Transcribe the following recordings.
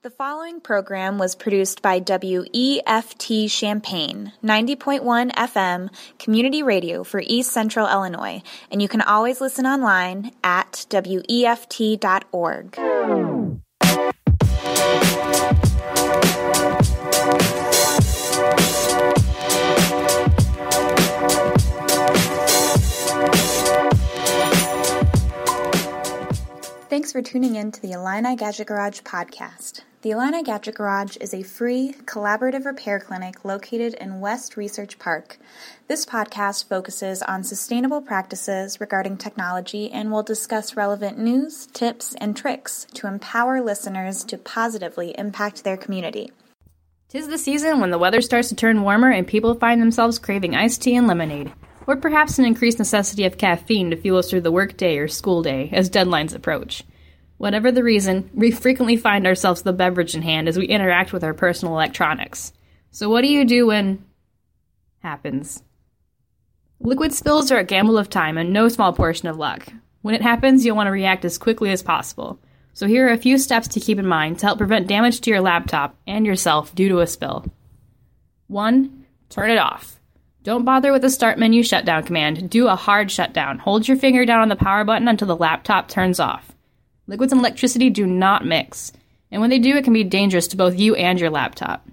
The following program was produced by WEFT Champaign, 90.1 FM community radio for East Central Illinois, and you can always listen online at WEFT.org. Thanks for tuning in to the Illini Gadget Garage podcast. The Illini Gadget Garage is a free, collaborative repair clinic located in West Research Park. This podcast focuses on sustainable practices regarding technology and will discuss relevant news, tips, and tricks to empower listeners to positively impact their community. Tis the season when the weather starts to turn warmer and people find themselves craving iced tea and lemonade, or perhaps an increased necessity of caffeine to fuel us through the workday or school day as deadlines approach. Whatever the reason, we frequently find ourselves a beverage in hand as we interact with our personal electronics. So, what do you do when happens? Liquid spills are a gamble of time and no small portion of luck. When it happens, you'll want to react as quickly as possible. So, here are a few steps to keep in mind to help prevent damage to your laptop and yourself due to a spill. 1. Turn it off. Don't bother with the start menu shutdown command. Do a hard shutdown. Hold your finger down on the power button until the laptop turns off. Liquids and electricity do not mix, and when they do, it can be dangerous to both you and your laptop.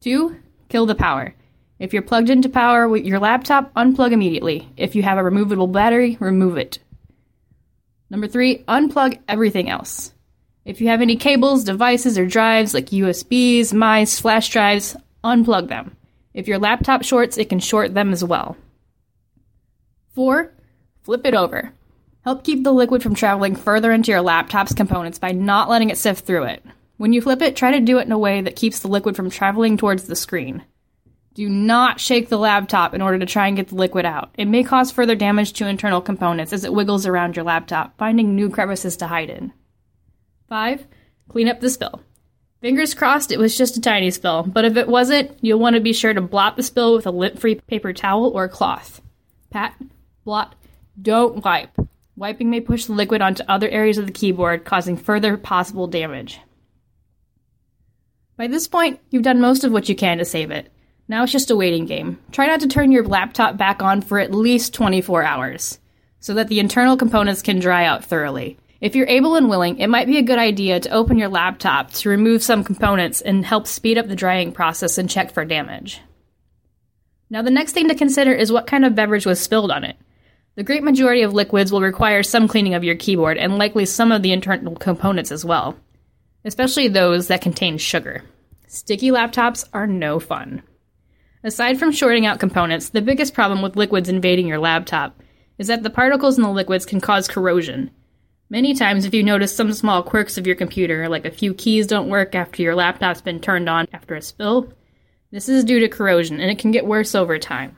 2. Kill the power. If you're plugged into power with your laptop, unplug immediately. If you have a removable battery, remove it. Number 3. Unplug everything else. If you have any cables, devices, or drives like USBs, mice, flash drives, unplug them. If your laptop shorts, it can short them as well. 4. Flip it over. Help keep the liquid from traveling further into your laptop's components by not letting it sift through it. When you flip it, try to do it in a way that keeps the liquid from traveling towards the screen. Do not shake the laptop in order to try and get the liquid out. It may cause further damage to internal components as it wiggles around your laptop, finding new crevices to hide in. 5. Clean up the spill. Fingers crossed it was just a tiny spill, but if it wasn't, you'll want to be sure to blot the spill with a lint free paper towel or cloth. Pat, blot, don't wipe. Wiping may push the liquid onto other areas of the keyboard, causing further possible damage. By this point, you've done most of what you can to save it. Now it's just a waiting game. Try not to turn your laptop back on for at least 24 hours, so that the internal components can dry out thoroughly. If you're able and willing, it might be a good idea to open your laptop to remove some components and help speed up the drying process and check for damage. Now, the next thing to consider is what kind of beverage was spilled on it. The great majority of liquids will require some cleaning of your keyboard and likely some of the internal components as well, especially those that contain sugar. Sticky laptops are no fun. Aside from shorting out components, the biggest problem with liquids invading your laptop is that the particles in the liquids can cause corrosion. Many times, if you notice some small quirks of your computer, like a few keys don't work after your laptop's been turned on after a spill, this is due to corrosion and it can get worse over time.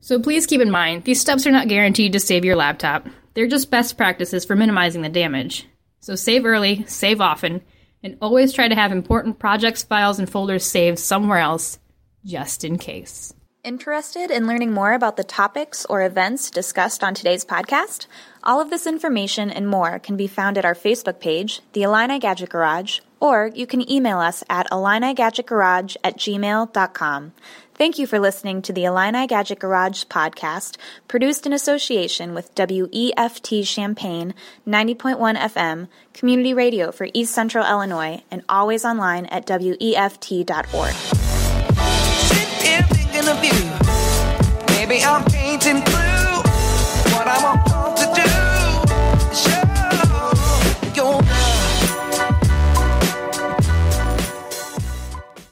So please keep in mind, these steps are not guaranteed to save your laptop. They're just best practices for minimizing the damage. So save early, save often, and always try to have important projects, files, and folders saved somewhere else, just in case. Interested in learning more about the topics or events discussed on today's podcast? All of this information and more can be found at our Facebook page, The Illini Gadget Garage, or you can email us at illinigadgetgarage at gmail.com. Thank you for listening to the Illini Gadget Garage podcast, produced in association with WEFT Champaign 90.1 FM, community radio for East Central Illinois, and always online at WEFT.org.